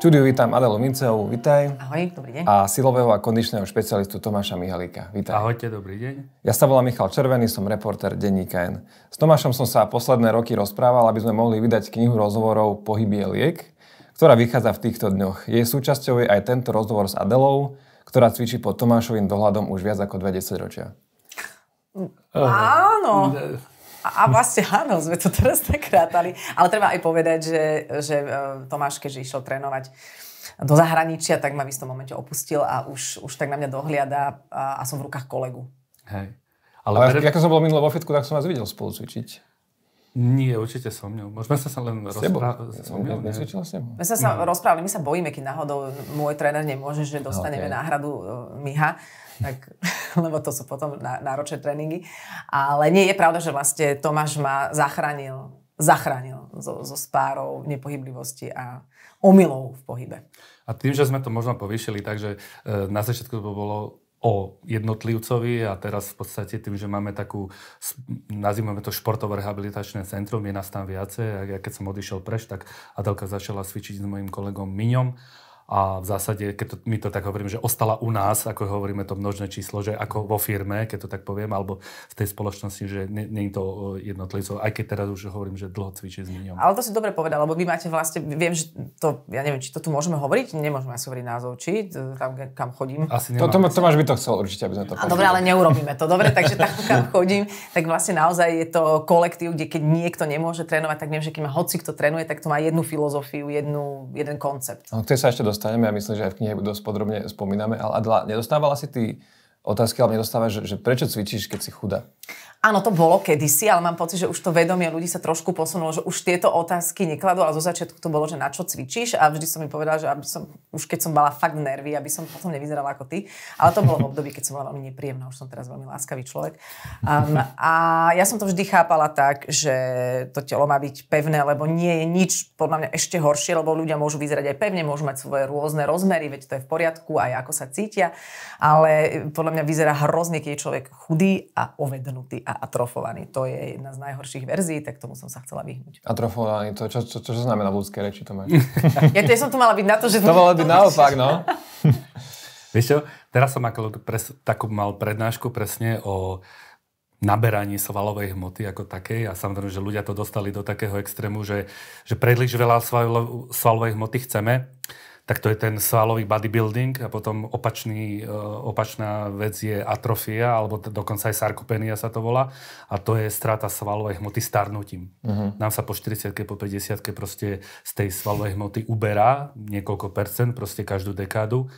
štúdiu vítam Adelu Minceovú, vítaj. Ahoj, dobrý deň. A silového a kondičného špecialistu Tomáša Mihalíka, vítaj. Ahojte, dobrý deň. Ja sa volám Michal Červený, som reporter denníka N. S Tomášom som sa posledné roky rozprával, aby sme mohli vydať knihu rozhovorov Pohybie liek, ktorá vychádza v týchto dňoch. Jej súčasťou je aj tento rozhovor s Adelou, ktorá cvičí pod Tomášovým dohľadom už viac ako 20 ročia. Áno. A, a vlastne áno, sme to teraz tak rátali. Ale treba aj povedať, že, že e, Tomáš, keďže išiel trénovať do zahraničia, tak ma v istom momente opustil a už, už tak na mňa dohliada a, a som v rukách kolegu. Hej. Ale, Ale pre... ako som bol minulé vo fitku, tak som vás videl spolu cvičiť. Nie, určite so mňou. Môžeme sa sa len rozprávať. My sa sa no. rozprávali, my sa bojíme, keď náhodou môj tréner nemôže, že dostaneme okay. náhradu uh, Miha tak, lebo to sú potom náročné tréningy. Ale nie je pravda, že vlastne Tomáš ma zachránil, zachránil zo, zo spárov, nepohyblivosti a omylov v pohybe. A tým, že sme to možno povýšili, takže e, na začiatku to bolo o jednotlivcovi a teraz v podstate tým, že máme takú, nazývame to športové rehabilitačné centrum, je nás tam viacej. A ja keď som odišiel preč, tak Adelka začala cvičiť s mojim kolegom Miňom a v zásade, keď to, my to tak hovoríme, že ostala u nás, ako hovoríme to množné číslo, že ako vo firme, keď to tak poviem, alebo v tej spoločnosti, že nie, nie je to jednotlivcov, aj keď teraz už hovorím, že dlho cvičí s ním. Ale to si dobre povedal, lebo vy máte vlastne, viem, že to, ja neviem, či to tu môžeme hovoriť, nemôžeme asi hovoriť názov, či tam, kam chodím. Asi to, to, Tomáš by to chcel určite, aby sme to Dobre, ale neurobíme to. Dobre, takže tam, kam chodím, tak vlastne naozaj je to kolektív, kde keď niekto nemôže trénovať, tak viem, že keď ma hoci kto trénuje, tak to má jednu filozofiu, jednu, jeden koncept. No, sa ešte dostaneme a myslím, že aj v knihe dosť podrobne spomíname. Ale Adela, nedostávala si ty otázky, ale nedostávaš, že, že prečo cvičíš, keď si chudá? Áno, to bolo kedysi, ale mám pocit, že už to vedomie ľudí sa trošku posunulo, že už tieto otázky nekladú, ale zo začiatku to bolo, že na čo cvičíš a vždy som mi povedala, že aby som, už keď som mala fakt nervy, aby som potom nevyzerala ako ty. Ale to bolo v období, keď som bola veľmi nepríjemná, už som teraz veľmi láskavý človek. Um, a ja som to vždy chápala tak, že to telo má byť pevné, lebo nie je nič podľa mňa ešte horšie, lebo ľudia môžu vyzerať aj pevne, môžu mať svoje rôzne rozmery, veď to je v poriadku, aj ako sa cítia, ale podľa mňa vyzerá hrozne, keď je človek chudý a ovednutý a atrofovaný. To je jedna z najhorších verzií, tak tomu som sa chcela vyhnúť. Atrofovaný, to čo, čo, čo, čo znamená v ľudskej reči, to máš? ja to som tu mala byť na to, že... To malo byť naopak, no. Vieš čo, teraz som ako pres, takú mal prednášku presne o naberaní svalovej hmoty ako takej a samozrejme, že ľudia to dostali do takého extrému, že, že príliš veľa svalovej hmoty chceme tak to je ten svalový bodybuilding a potom opačný, e, opačná vec je atrofia, alebo dokonca aj sarkopenia sa to volá a to je strata svalovej hmoty starnutím. Uh-huh. Nám sa po 40 po 50 proste z tej svalovej hmoty uberá niekoľko percent, proste každú dekádu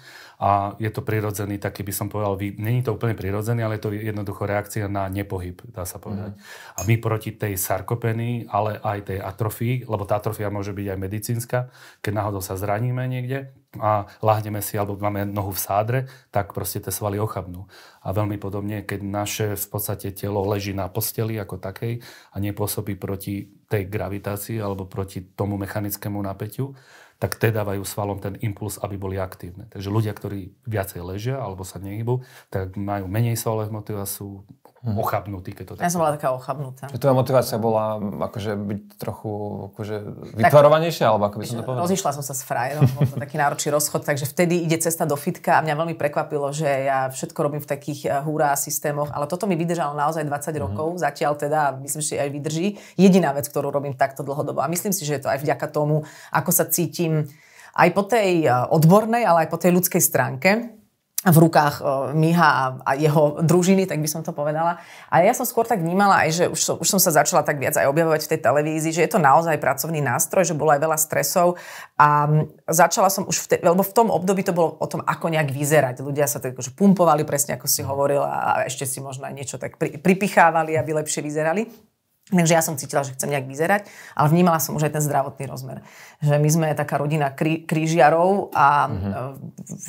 a je to prirodzený, taký by som povedal, není to úplne prirodzený, ale je to jednoducho reakcia na nepohyb, dá sa povedať. Mm. A my proti tej sarkopenii, ale aj tej atrofii, lebo tá atrofia môže byť aj medicínska, keď náhodou sa zraníme niekde a láhneme si, alebo máme nohu v sádre, tak proste tie svaly ochabnú. A veľmi podobne, keď naše v podstate telo leží na posteli ako takej a nepôsobí proti tej gravitácii alebo proti tomu mechanickému napätiu, tak tie dávajú svalom ten impuls, aby boli aktívne. Takže ľudia, ktorí viacej ležia alebo sa nehybu, tak majú menej svalové hmoty a sú hmm. ochabnutí, keď to tak Ja som bola taká ochabnutá. Že tvoja motivácia bola akože byť trochu akože vytvarovanejšia, alebo ako by som to povedal? Rozišla som sa s frajerom, bol to taký náročný rozchod, takže vtedy ide cesta do fitka a mňa veľmi prekvapilo, že ja všetko robím v takých eh, hurá systémoch, ale toto mi vydržalo naozaj 20 hmm. rokov, zatiaľ teda myslím, že aj vydrží. Jediná vec, ktorú robím takto dlhodobo a myslím si, že je to aj vďaka tomu, ako sa cítim aj po tej eh, odbornej, ale aj po tej ľudskej stránke v rukách uh, Miha a, jeho družiny, tak by som to povedala. A ja som skôr tak vnímala aj, že už som, už som sa začala tak viac aj objavovať v tej televízii, že je to naozaj pracovný nástroj, že bolo aj veľa stresov a začala som už v, te, lebo v tom období to bolo o tom, ako nejak vyzerať. Ľudia sa tak akože pumpovali presne, ako si hovorila a ešte si možno aj niečo tak pri, pripichávali, aby lepšie vyzerali. Takže ja som cítila, že chcem nejak vyzerať, ale vnímala som už aj ten zdravotný rozmer. Že my sme taká rodina krí, krížiarov a mm-hmm.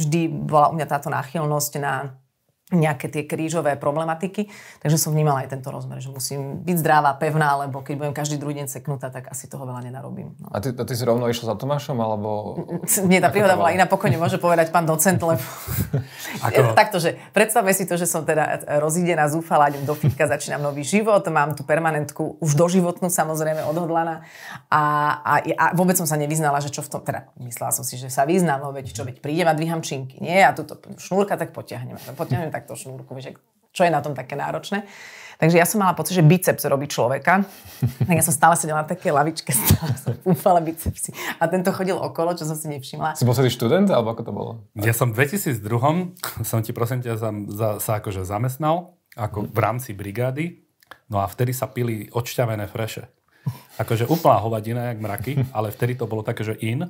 vždy bola u mňa táto náchylnosť na nejaké tie krížové problematiky. Takže som vnímala aj tento rozmer, že musím byť zdravá, pevná, lebo keď budem každý druhý deň seknutá, tak asi toho veľa nenarobím. No. A, ty, a ty si rovno išla za Tomášom, alebo... Nie, tá príhoda bola iná, pokojne môže povedať pán docent, lebo... Ako? Takto, že predstavme si to, že som teda rozídená, zúfala, idem do fitka, začínam nový život, mám tu permanentku, už doživotnú samozrejme odhodlaná a, a, a vôbec som sa nevyznala, že čo v tom, teda myslela som si, že sa vyznám, no veď čo, veď prídem a dvíham činky, nie? A túto šnúrka tak potiahnem. Potiahnem takto šnúrku, vieš, čo je na tom také náročné. Takže ja som mala pocit, že biceps robí človeka. Tak ja som stále sedela na také lavičke, stále som púfala bicepsy. A tento chodil okolo, čo som si nevšimla. Si bol študent, alebo ako to bolo? Ja som v 2002 som ti prosím ťa za, za, sa akože zamestnal ako v rámci brigády. No a vtedy sa pili odšťavené freše. Akože úplná hovadina, jak mraky, ale vtedy to bolo také, že in.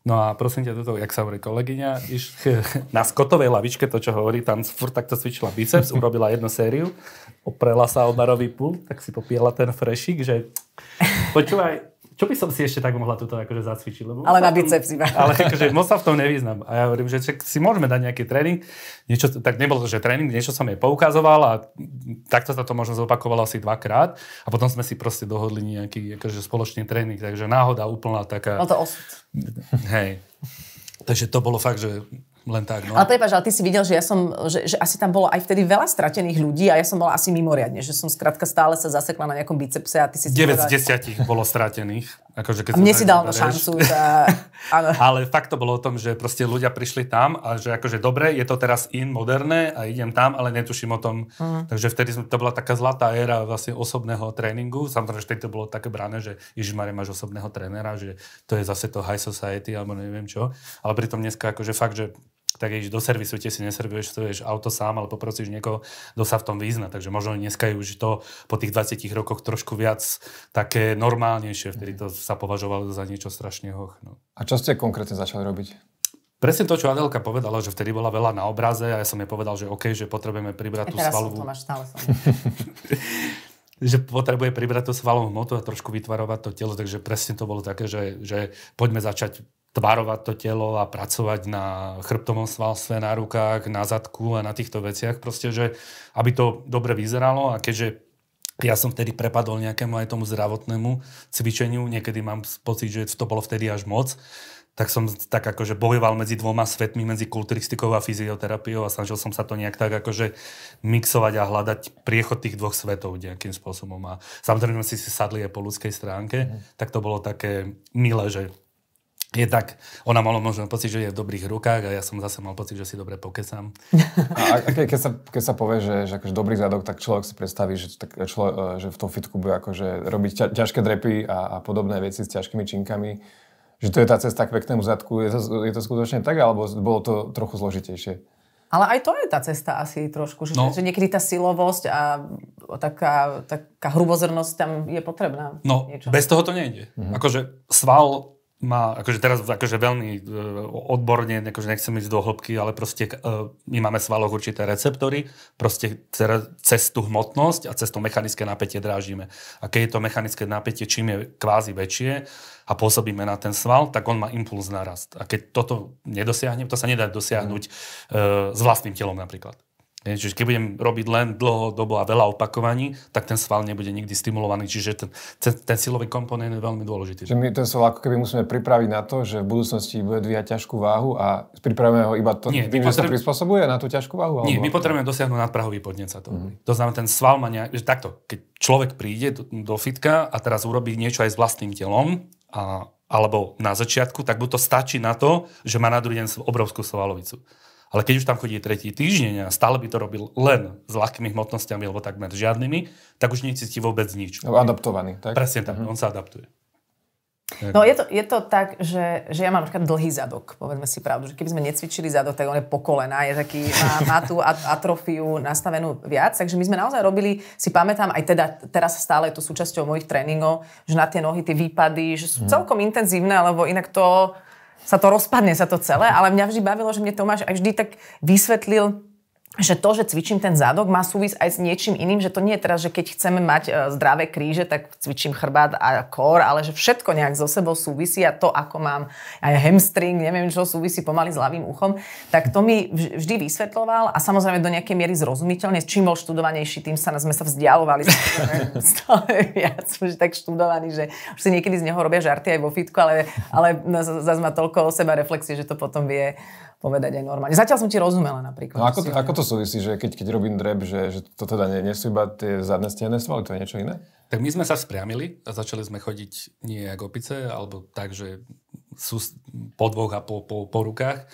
No a prosím ťa, toto, jak sa hovorí kolegyňa, iš, na skotovej lavičke, to čo hovorí, tam furt takto cvičila biceps, urobila jednu sériu, oprela sa o barový pult, tak si popíjala ten frešik, že počúvaj, čo by som si ešte tak mohla tuto akože zacvičiť? Lebo ale na biceps iba. Ale akože moc sa v tom nevyznam. A ja hovorím, že si môžeme dať nejaký tréning. Niečo, tak nebolo to, že tréning, niečo som jej poukazoval a takto sa to možno zopakovalo asi dvakrát. A potom sme si proste dohodli nejaký akože spoločný tréning. Takže náhoda úplná taká... Bol to osud. Hej. Takže to bolo fakt, že len tak, no. Ale prepáč, ale ty si videl, že ja som, že, že asi tam bolo aj vtedy veľa stratených ľudí a ja som bola asi mimoriadne, že som skrátka stále sa zasekla na nejakom bicepse a ty si... 9 z 10 bolo stratených. Akože keď a mne si dal na šancu. Za... ale fakt to bolo o tom, že proste ľudia prišli tam a že akože dobre, je to teraz in, moderné a idem tam, ale netuším o tom. Uh-huh. Takže vtedy to bola taká zlatá éra vlastne osobného tréningu. Samozrejme, že vtedy to bolo také brané, že Ježiš máš osobného trénera, že to je zase to high society alebo neviem čo. Ale pritom dneska akože fakt, že tak ideš do servisu, tie si neservuješ, to auto sám, ale poprosíš niekoho, kto sa v tom vyzna. Takže možno dneska je už to po tých 20 rokoch trošku viac také normálnejšie, vtedy to sa považovalo za niečo strašne hoch. No. A čo ste konkrétne začali robiť? Presne to, čo Adelka povedala, že vtedy bola veľa na obraze a ja som jej povedal, že OK, že potrebujeme pribrať tú stále som. že potrebuje pribrať tú svalovú hmotu a trošku vytvarovať to telo, takže presne to bolo také, že, že poďme začať tvarovať to telo a pracovať na chrbtovom svalstve, na rukách, na zadku a na týchto veciach. Proste, že aby to dobre vyzeralo a keďže ja som vtedy prepadol nejakému aj tomu zdravotnému cvičeniu, niekedy mám pocit, že to bolo vtedy až moc, tak som tak akože bojoval medzi dvoma svetmi, medzi kulturistikou a fyzioterapiou a snažil som sa to nejak tak akože mixovať a hľadať priechod tých dvoch svetov nejakým spôsobom. A samozrejme si si sadli aj po ľudskej stránke, mm. tak to bolo také milé, že je tak, ona mala možno pocit, že je v dobrých rukách a ja som zase mal pocit, že si dobre pokecam. A, a keď, sa, keď sa povie, že, že akože dobrý zadok, tak človek si predstaví, že, tak člo, že v tom fitku bude akože robiť ťa, ťažké drepy a, a podobné veci s ťažkými činkami. Že to je tá cesta k peknému zadku. Je to, je to skutočne tak, alebo bolo to trochu zložitejšie? Ale aj to je tá cesta asi trošku, že, no. že niekedy tá silovosť a taká, taká hrubozrnosť tam je potrebná. No, niečo. bez toho to nejde. Mhm. Akože sval má, akože teraz akože veľmi e, odborne, akože nechcem ísť do hĺbky, ale proste e, my máme v svaloch určité receptory, proste cez tú hmotnosť a cez to mechanické napätie drážime. A keď je to mechanické napätie čím je kvázi väčšie a pôsobíme na ten sval, tak on má impuls narast. A keď toto nedosiahnem, to sa nedá dosiahnuť mm. s vlastným telom napríklad. Čiže keď budem robiť len dlhodobo a veľa opakovaní, tak ten sval nebude nikdy stimulovaný. Čiže ten, ten, ten silový komponent je veľmi dôležitý. Čiže my ten sval ako keby musíme pripraviť na to, že v budúcnosti bude dvíjať ťažkú váhu a pripravíme ho iba to, Nie, tým, že sa prispôsobuje na tú ťažkú váhu? Nie, alebo... my potrebujeme dosiahnuť nadprahový podnet sa to. Mm-hmm. To znamená, ten sval má nejak, že takto, keď človek príde do, do fitka a teraz urobí niečo aj s vlastným telom, a, alebo na začiatku, tak mu to stačí na to, že má na druhý deň obrovskú svalovicu. Ale keď už tam chodí tretí týždeň a stále by to robil len s ľahkými hmotnosťami alebo takmer žiadnymi, tak už necíti vôbec nič. Adaptovaný, tak? Presne tak, uh-huh. on sa adaptuje. No je to, je to tak, že, že ja mám napríklad dlhý zadok, povedzme si pravdu, že keby sme necvičili zadok, tak on je pokolená, je taký, má, má tú atrofiu nastavenú viac, takže my sme naozaj robili, si pamätám, aj teda teraz stále je to súčasťou mojich tréningov, že na tie nohy tie výpady, že sú hmm. celkom intenzívne, lebo inak to, sa to rozpadne sa to celé, ale mňa vždy bavilo, že mne Tomáš aj vždy tak vysvetlil že to, že cvičím ten zadok, má súvis aj s niečím iným, že to nie je teraz, že keď chceme mať e, zdravé kríže, tak cvičím chrbát a kor, ale že všetko nejak so sebou súvisí a to, ako mám aj hamstring, neviem, čo súvisí pomaly s ľavým uchom, tak to mi vždy vysvetloval a samozrejme do nejakej miery zrozumiteľne. Čím bol študovanejší, tým sa sme sa vzdialovali stále viac, už tak študovaný, že už si niekedy z neho robia žarty aj vo fitku, ale, ale zase má toľko o seba reflexie, že to potom vie povedať aj normálne. Zatiaľ som ti rozumela napríklad. No ako, to, ako to súvisí, že keď, keď robím drep, že, že to teda nie, nie sú iba tie zadné stiehne svaly, to je niečo iné? Tak my sme sa spriamili a začali sme chodiť nie ako opice, alebo tak, že sú po dvoch a po, po, po rukách.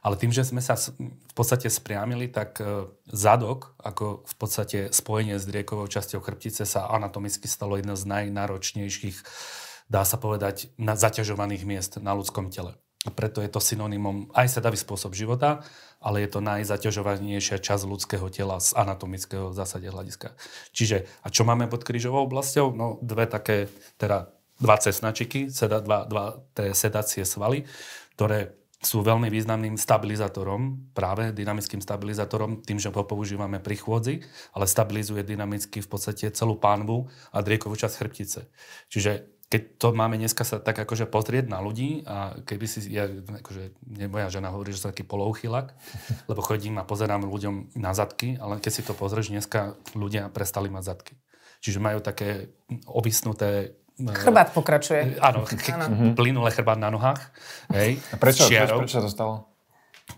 Ale tým, že sme sa v podstate spriamili, tak e, zadok, ako v podstate spojenie s driekovou časťou chrbtice sa anatomicky stalo jedno z najnáročnejších, dá sa povedať, na zaťažovaných miest na ľudskom tele. Preto je to synonymom aj sedavý spôsob života, ale je to najzaťažovanejšia časť ľudského tela z anatomického v zásade hľadiska. Čiže, a čo máme pod krížovou oblasťou? No dve také, teda dva cesnačiky, seda, dva, dva tie sedacie svaly, ktoré sú veľmi významným stabilizátorom, práve dynamickým stabilizátorom, tým, že ho používame pri chôdzi, ale stabilizuje dynamicky v podstate celú pánvu a driekovú časť chrbtice. Čiže keď to máme dneska sa tak akože pozrieť na ľudí a keby si, ja, akože moja žena hovorí, že som taký polouchylak, lebo chodím a pozerám ľuďom na zadky, ale keď si to pozrieš, dneska ľudia prestali mať zadky. Čiže majú také ovisnuté e, Chrbát pokračuje. Áno, k- plynulé chrbát na nohách. Hej, a prečo, prečo, prečo to stalo?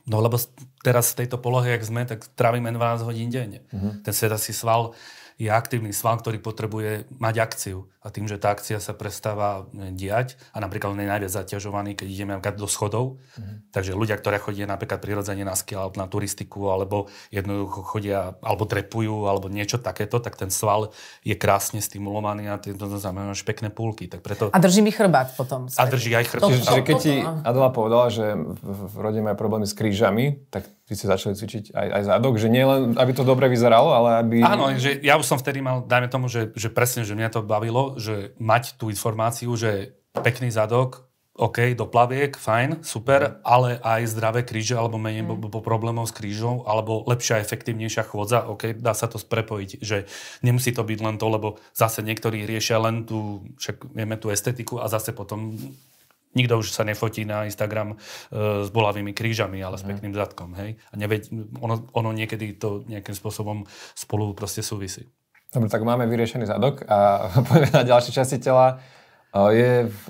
No lebo teraz v tejto polohe, jak sme, tak trávime 12 hodín denne. Uh-huh. Ten si sval je aktívny sval, ktorý potrebuje mať akciu. A tým, že tá akcia sa prestáva e, diať a napríklad on je najviac zaťažovaný, keď ideme napríklad do schodov. Mm-hmm. Takže ľudia, ktorí chodia napríklad prirodzene na ski alebo na turistiku, alebo jednoducho chodia, alebo trepujú, alebo niečo takéto, tak ten sval je krásne stimulovaný a to znamená že pekné púlky. Tak preto... A drží mi chrbát potom. A drží aj chrbát. Čiže keď ti Adela povedala, že v rode majú problémy s krížami, tak vy ste začali cvičiť aj, aj zadok, že nie len, aby to dobre vyzeralo, ale aby... Áno, že ja už som vtedy mal, dajme tomu, že, že presne, že mňa to bavilo, že mať tú informáciu, že pekný zadok, OK, do plaviek, fajn, super, ale aj zdravé kríže, alebo menej mm. po problémov s krížou, alebo lepšia, efektívnejšia chôdza, OK, dá sa to prepojiť, že nemusí to byť len to, lebo zase niektorí riešia len tú, však vieme tú estetiku a zase potom Nikto už sa nefotí na Instagram uh, s bolavými krížami, ale s mhm. pekným zadkom. Hej? A neveď, ono, ono niekedy to nejakým spôsobom spolu proste súvisí. Dobre, tak máme vyriešený zadok a poďme na ďalšie časti tela. Je v,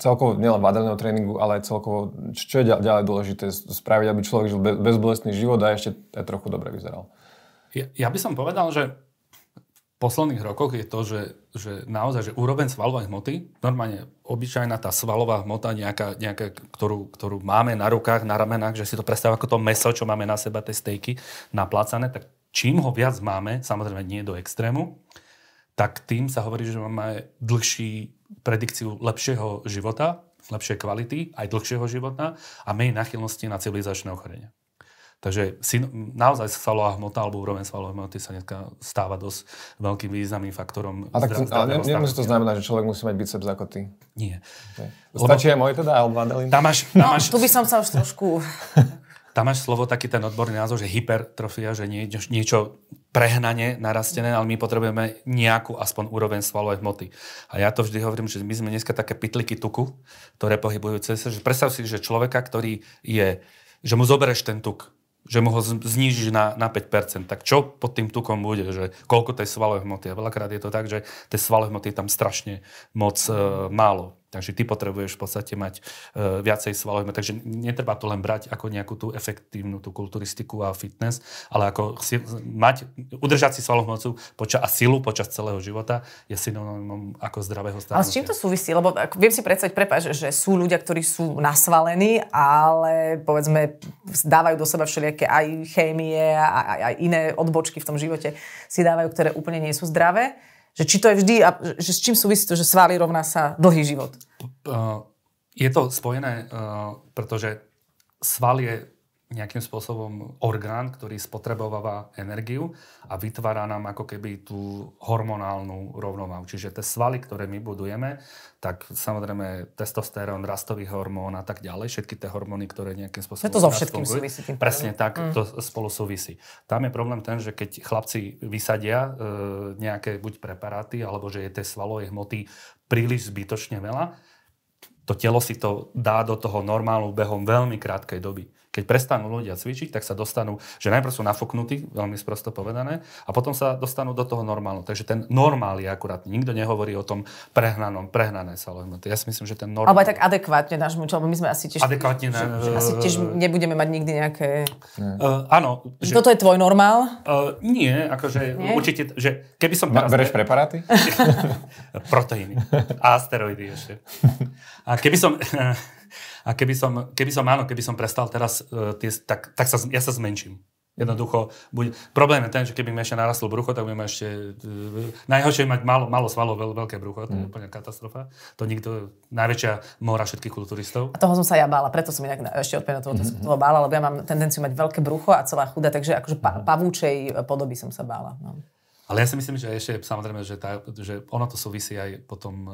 celkovo nielen v adelného tréningu, ale aj celkovo, čo je ďalej dôležité spraviť, aby človek žil bezbolestný život a ešte aj trochu dobre vyzeral? Ja, ja by som povedal, že posledných rokoch je to, že, že naozaj, že úroveň svalovej hmoty, normálne obyčajná tá svalová hmota, nejaká, nejaká ktorú, ktorú máme na rukách, na ramenách, že si to predstav ako to meso, čo máme na seba, tie stejky naplácané, tak čím ho viac máme, samozrejme nie do extrému, tak tým sa hovorí, že máme dlhší predikciu lepšieho života, lepšej kvality, aj dlhšieho života a menej nachylnosti na civilizačné ochorenia. Takže si, naozaj svalová hmota alebo úroveň svalovej hmoty sa dneska stáva dosť veľkým významným faktorom. A tak ale nemusí to znamená, že človek musí mať biceps ako ty? Nie. Okay. Stačí aj môj teda, alebo Adelín? Tam máš, tam no, máš, tu by som sa už trošku... Tam máš slovo taký ten odborný názor, že hypertrofia, že nie, niečo prehnane narastené, ale my potrebujeme nejakú aspoň úroveň svalovej hmoty. A ja to vždy hovorím, že my sme dneska také pitliky tuku, ktoré pohybujú cez že predstav si, že človeka, ktorý je, že mu zoberieš ten tuk, že mu ho znížiš na, na 5%, tak čo pod tým tukom bude, že koľko tej svalovej hmoty. A veľakrát je to tak, že tej svalovej hmoty je tam strašne moc e, málo. Takže ty potrebuješ v podstate mať uh, viacej svalov. Takže netreba to len brať ako nejakú tú efektívnu tú kulturistiku a fitness, ale ako si, mať, udržať si svalovú mocu poča, a silu počas celého života je synonymom ako zdravého starnutia. Ale s čím to súvisí? Lebo ako, viem si predstaviť, prepáč, že sú ľudia, ktorí sú nasvalení, ale povedzme dávajú do seba všelijaké aj chémie a aj, aj iné odbočky v tom živote si dávajú, ktoré úplne nie sú zdravé. Že či to je vždy, a že s čím súvisí to, že svaly rovná sa dlhý život? Je to spojené, pretože sval je nejakým spôsobom orgán, ktorý spotrebováva energiu a vytvára nám ako keby tú hormonálnu rovnováhu. Čiže tie svaly, ktoré my budujeme, tak samozrejme testosterón, rastový hormón a tak ďalej, všetky tie hormóny, ktoré nejakým spôsobom... To so všetkým súvisí. Tým presne tak, mm. to spolu súvisí. Tam je problém ten, že keď chlapci vysadia e, nejaké buď preparáty, alebo že je tej svalovej hmoty príliš zbytočne veľa, to telo si to dá do toho normálnu behom veľmi krátkej doby. Keď prestanú ľudia cvičiť, tak sa dostanú, že najprv sú nafúknutí, veľmi sprosto povedané, a potom sa dostanú do toho normálu. Takže ten normál je akurát. Nikto nehovorí o tom prehnanom, prehnané sa. Ja si myslím, že ten normál... Alebo aj tak adekvátne nášmu lebo my sme asi tiež... Adekvátne, že, že asi tiež nebudeme mať nikdy nejaké... Uh, áno. Že... Toto je tvoj normál? Uh, nie, akože nie? určite, že keby som... Teraz... Bereš preparáty? Proteíny. A asteroidy ešte. A keby som... A keby som, keby som áno, keby som prestal teraz, uh, tie, tak, tak sa, ja sa zmenším. Jednoducho, buď, problém je ten, že keby mi ešte narastlo brucho, tak budeme ešte... Uh, najhoršie je mať málo, málo svalov, veľ, veľké brucho, to je mm. úplne katastrofa. To nikto, najväčšia mora všetkých kulturistov. A toho som sa ja bála, preto som inak ešte odpäť toho, mm-hmm. toho bála, lebo ja mám tendenciu mať veľké brucho a celá chuda, takže akože pa, mhm. pavúčej podoby som sa bála. No. Ale ja si myslím, že ešte samozrejme, že, tá, že ono to súvisí aj potom e,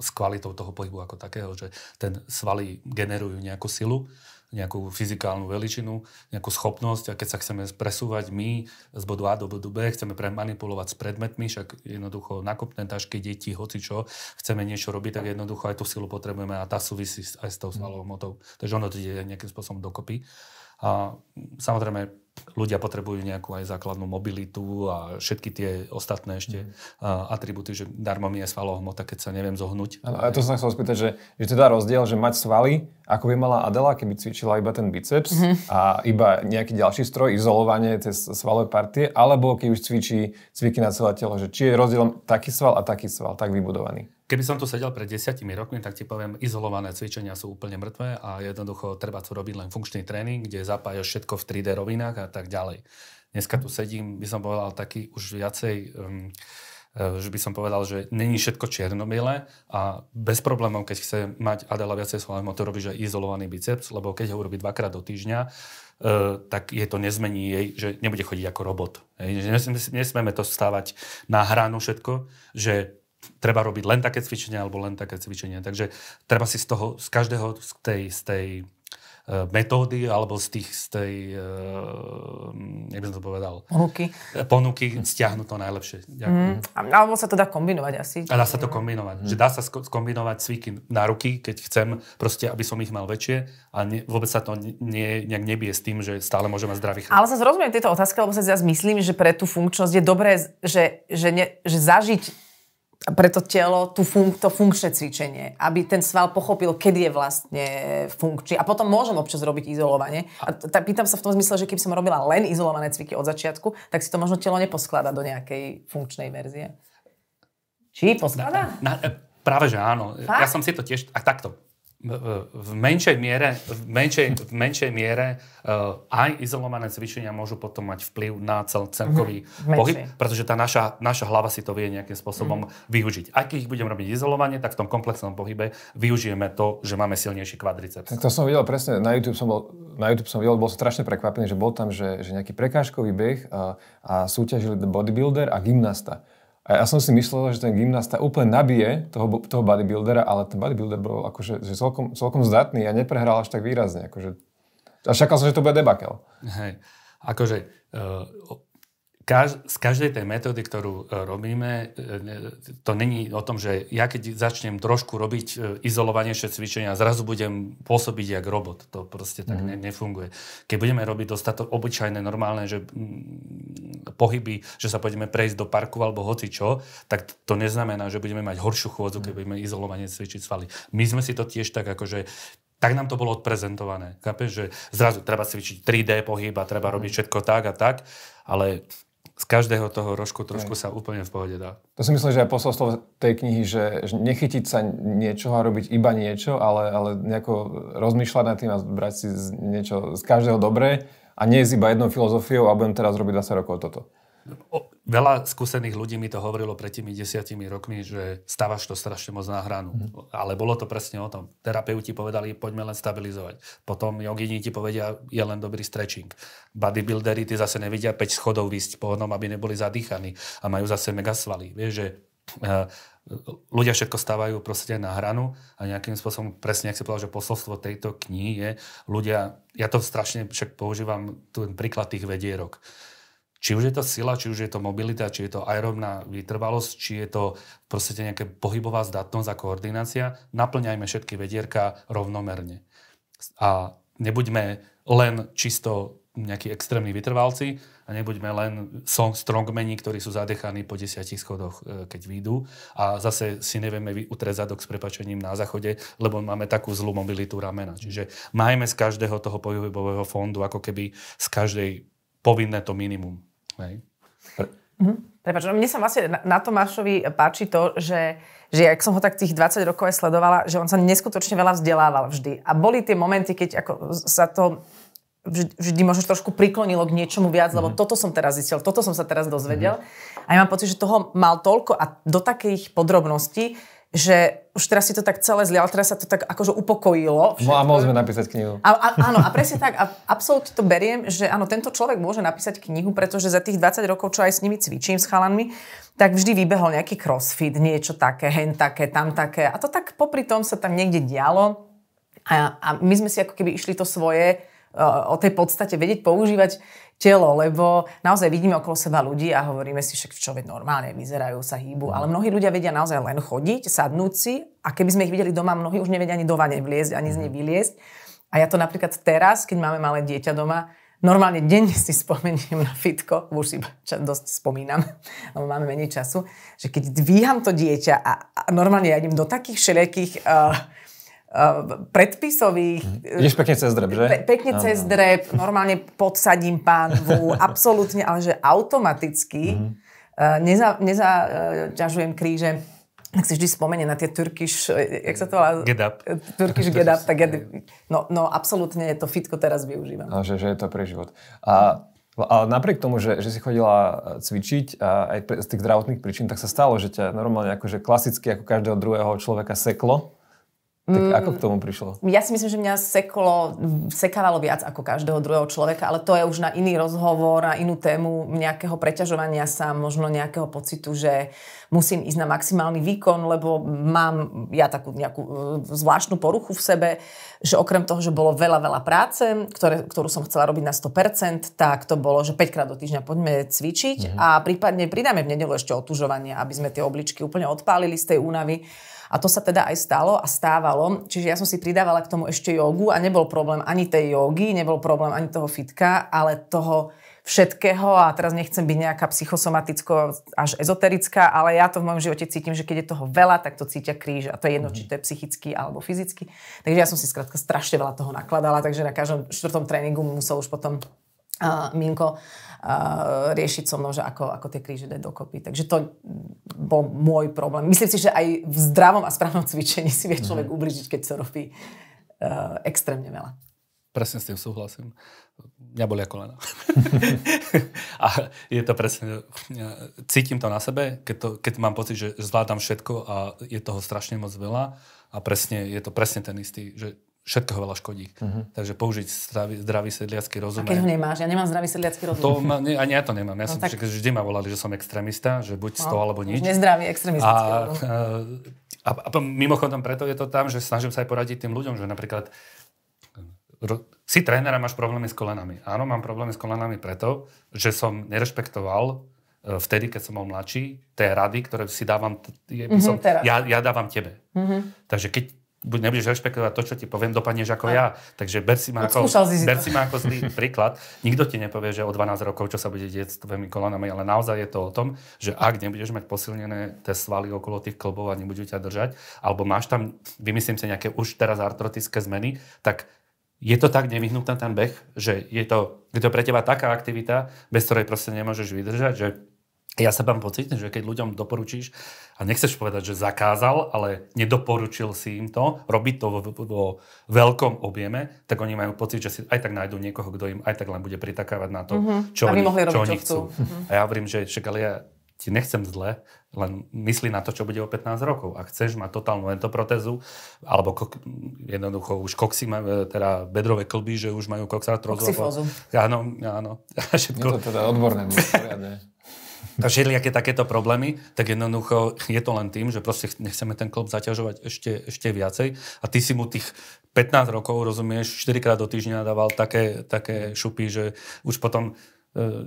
s kvalitou toho pohybu ako takého, že ten svaly generujú nejakú silu, nejakú fyzikálnu veličinu, nejakú schopnosť a keď sa chceme presúvať my z bodu A do bodu B, chceme premanipulovať s predmetmi, však jednoducho nakopné tašky, deti, hoci čo, chceme niečo robiť, tak jednoducho aj tú silu potrebujeme a tá súvisí aj s tou svalovou motou. Takže ono to ide nejakým spôsobom dokopy. A samozrejme, ľudia potrebujú nejakú aj základnú mobilitu a všetky tie ostatné ešte mm. atributy, že darmo mi je svalová hmota, keď sa neviem zohnúť. Ano, a to som chcel spýtať, že, že teda rozdiel, že mať svaly, ako by mala Adela, keby cvičila iba ten biceps mm-hmm. a iba nejaký ďalší stroj, izolovanie tej svalové partie, alebo keď už cvičí cviky na celé telo, že či je rozdiel taký sval a taký sval, tak vybudovaný. Keby som tu sedel pred desiatimi rokmi, tak ti poviem, izolované cvičenia sú úplne mŕtve a jednoducho treba tu robiť len funkčný tréning, kde zapájaš všetko v 3D rovinách a tak ďalej. Dneska tu sedím, by som povedal, taký už viacej... Um, že by som povedal, že není všetko čierno-biele a bez problémov, keď chce mať Adela viacej svojho to robí, že izolovaný biceps, lebo keď ho urobí dvakrát do týždňa, uh, tak je to nezmení jej, že nebude chodiť ako robot. Nesmieme to stávať na hranu všetko, že treba robiť len také cvičenia alebo len také cvičenia. Takže treba si z toho, z každého z tej, z tej uh, metódy alebo z, tých, z tej, uh, jak by som to povedal, ponuky, ponuky stiahnuť to najlepšie. Mm, alebo sa to dá kombinovať asi. A dá sa to kombinovať. Mm. Že dá sa skombinovať cviky na ruky, keď chcem proste, aby som ich mal väčšie a ne, vôbec sa to nie, nejak nebije s tým, že stále môžem mať zdravý chrbát. Ale sa zrozumiem tieto otázky, lebo sa zase myslím, že pre tú funkčnosť je dobré, že, že, ne, že zažiť pre to telo tú fun- to funkčné cvičenie, aby ten sval pochopil, kedy je vlastne funkčný. A potom môžem občas robiť izolovanie. A t- pýtam sa v tom zmysle, že keby som robila len izolované cviky od začiatku, tak si to možno telo neposklada do nejakej funkčnej verzie. Či posklada? Na, na, práve, že áno. Fakt? Ja som si to tiež... A takto v menšej miere, v menšej, v menšej miere uh, aj izolované cvičenia môžu potom mať vplyv na cel, celkový mm-hmm. pohyb, pretože tá naša, naša hlava si to vie nejakým spôsobom mm. využiť. Aj keď ich budem robiť izolovanie, tak v tom komplexnom pohybe využijeme to, že máme silnejší kvadriceps. Tak to som videl presne, na YouTube som bol, na YouTube som videl, bol strašne prekvapený, že bol tam, že, že nejaký prekážkový beh a, a súťažili bodybuilder a gymnasta. A ja som si myslel, že ten gymnasta úplne nabije toho, toho bodybuildera, ale ten bodybuilder bol akože že celkom, celkom zdatný a neprehral až tak výrazne. Akože, a čakal som, že to bude debakel. Hej. Akože uh, Kaž, z každej tej metódy, ktorú e, robíme, e, to není o tom, že ja keď začnem trošku robiť e, izolovanejšie cvičenia, zrazu budem pôsobiť jak robot. To proste tak mm. ne, nefunguje. Keď budeme robiť dostatok obyčajné, normálne, že pohyby, že sa pôjdeme prejsť do parku alebo hoci čo, tak to neznamená, že budeme mať horšiu chôdzu, keď mhm. budeme izolovanie cvičiť svaly. My sme si to tiež tak akože tak nám to bolo odprezentované. Chápeš, že zrazu treba cvičiť 3D pohyb a treba robiť mhm. všetko tak a tak, ale z každého toho rožku trošku sa úplne v pohode dá. To si myslím, že aj posolstvo tej knihy, že, že nechytiť sa niečoho a robiť iba niečo, ale, ale nejako rozmýšľať nad tým a brať si z niečo z každého dobré a nie iba jednou filozofiou a budem teraz robiť 20 rokov toto. Veľa skúsených ľudí mi to hovorilo pred tými desiatimi rokmi, že stávaš to strašne moc na hranu. Mm-hmm. Ale bolo to presne o tom. Terapeuti povedali, poďme len stabilizovať. Potom jogini ti povedia, je len dobrý stretching. Bodybuildery ty zase nevidia 5 schodov výsť po aby neboli zadýchaní a majú zase mega svaly. Vieš, že uh, ľudia všetko stávajú proste na hranu a nejakým spôsobom, presne ak si povedal, že posolstvo tejto knihy je, ľudia, ja to strašne však používam, ten príklad tých vedierok. Či už je to sila, či už je to mobilita, či je to aerobná vytrvalosť, či je to proste nejaká pohybová zdatnosť a koordinácia, naplňajme všetky vedierka rovnomerne. A nebuďme len čisto nejakí extrémni vytrvalci a nebuďme len strongmeni, ktorí sú zadechaní po desiatich schodoch, e, keď výjdu. A zase si nevieme utrieť zadok s prepačením na záchode, lebo máme takú zlú mobilitu ramena. Čiže majme z každého toho pohybového fondu ako keby z každej povinné to minimum. Hej. Mhm. Prepač, no mne sa vlastne na, na Tomášovi páči to, že, že ak som ho tak tých 20 rokov aj sledovala, že on sa neskutočne veľa vzdelával vždy. A boli tie momenty, keď ako sa to vždy, vždy možno trošku priklonilo k niečomu viac, mm-hmm. lebo mhm. toto som teraz zistil, toto som sa teraz dozvedel. Mm-hmm. A ja mám pocit, že toho mal toľko a do takých podrobností, že už teraz si to tak celé zlial, teraz sa to tak akože upokojilo. Všetko. A môžeme napísať knihu. A, a, áno, a presne tak. A absolútne to beriem, že áno, tento človek môže napísať knihu, pretože za tých 20 rokov, čo aj s nimi cvičím, s chalanmi, tak vždy vybehol nejaký crossfit, niečo také, hen také, tam také. A to tak popri tom sa tam niekde dialo. A, a my sme si ako keby išli to svoje uh, o tej podstate vedieť používať telo, lebo naozaj vidíme okolo seba ľudí a hovoríme si, však čo veď normálne vyzerajú, sa hýbu, ale mnohí ľudia vedia naozaj len chodiť, sadnúť si a keby sme ich videli doma, mnohí už nevedia ani do vane vliezť, ani z nej vyliezť. A ja to napríklad teraz, keď máme malé dieťa doma, normálne denne si spomeniem na fitko, už si dosť spomínam, lebo máme menej času, že keď dvíham to dieťa a, a normálne ja idem do takých všelijakých uh, predpisových... Mhm. Ideš pekne cez drep, že? Pe- pekne ano. cez drep, normálne podsadím pánvu, absolútne, ale že automaticky mm-hmm. neza, nezaťažujem kríže tak si vždy spomenie na tie Turkish, jak sa to volá? Get up. Turkish get up, tak ja, no, no absolútne to fitko teraz využívam. No, že, že je to pre život. A, a napriek tomu, že, že si chodila cvičiť a aj z tých zdravotných príčin, tak sa stalo, že ťa normálne akože klasicky ako každého druhého človeka seklo tak mm, ako k tomu prišlo? Ja si myslím, že mňa seklo, sekávalo viac ako každého druhého človeka, ale to je už na iný rozhovor, na inú tému nejakého preťažovania sa, možno nejakého pocitu, že musím ísť na maximálny výkon, lebo mám ja takú nejakú e, zvláštnu poruchu v sebe, že okrem toho, že bolo veľa, veľa práce, ktoré, ktorú som chcela robiť na 100%, tak to bolo, že 5 krát do týždňa poďme cvičiť mm-hmm. a prípadne pridáme v nedelu ešte otužovanie, aby sme tie obličky úplne odpálili z tej únavy. A to sa teda aj stalo a stávalo. Čiže ja som si pridávala k tomu ešte jogu a nebol problém ani tej jogy, nebol problém ani toho fitka, ale toho všetkého a teraz nechcem byť nejaká psychosomaticko až ezoterická, ale ja to v mojom živote cítim, že keď je toho veľa, tak to cítia kríž a to je jedno, mm-hmm. či to je psychicky alebo fyzicky. Takže ja som si skrátka strašne veľa toho nakladala, takže na každom štvrtom tréningu musel už potom uh, Minko riešiť so mnou, že ako, ako tie kríže dať dokopy. Takže to bol môj problém. Myslím si, že aj v zdravom a správnom cvičení si vie človek mm. ubližiť, keď sa robí uh, extrémne veľa. Presne s tým súhlasím. Mňa boli kolena. a je to presne, cítim to na sebe, keď, to, keď mám pocit, že zvládam všetko a je toho strašne moc veľa a presne, je to presne ten istý, že všetko veľa škodí. Uh-huh. Takže použiť zdravý, zdravý sedliacký rozum. A keď ho nemáš? Ja nemám zdravý sedliacký rozum. To ma, ne, ani ja to nemám. Ja no som, tak... že vždy ma volali, že som extrémista, že buď no, to alebo nič. Nezdravý extrémistický a, a, a, a mimochodom preto je to tam, že snažím sa aj poradiť tým ľuďom, že napríklad si tréner a máš problémy s kolenami. Áno, mám problémy s kolenami preto, že som nerešpektoval e, vtedy, keď som bol mladší, tie rady, ktoré si dávam, je, mm-hmm, som, ja, ja dávam tebe. Mm-hmm. Takže keď nebudeš rešpektovať to, čo ti poviem, dopadneš ako ja. Takže ber si ma ako, ber si ma ako zlý príklad. Nikto ti nepovie, že o 12 rokov, čo sa bude dieť s tvojimi kolenami, ale naozaj je to o tom, že ak nebudeš mať posilnené tie svaly okolo tých klbov a nebudú ťa držať, alebo máš tam, vymyslím si nejaké už teraz artrotické zmeny, tak je to tak nevyhnutný ten beh, že je to, je to pre teba taká aktivita, bez ktorej proste nemôžeš vydržať, že Ja sa mám pocit, že keď ľuďom doporučíš, a nechceš povedať, že zakázal, ale nedoporučil si im to, robiť to vo, vo veľkom objeme, tak oni majú pocit, že si aj tak nájdú niekoho, kto im aj tak len bude pritakávať na to, Mhm. čo, oni, mohli robiť, čo oni chcú. chcú. A ja hovorím, že však ale ja ti nechcem zle, len myslí na to, čo bude o 15 rokov. A chceš mať totálnu entoprotézu, alebo kok, jednoducho už koxy, ma- teda bedrové klby, že už majú koxartrózu. Áno, áno. A Je všetko, to teda odborné, a všelijaké takéto problémy, tak jednoducho je to len tým, že proste nechceme ten klub zaťažovať ešte, ešte viacej. A ty si mu tých 15 rokov, rozumieš, 4 krát do týždňa dával také, také šupy, že už potom e,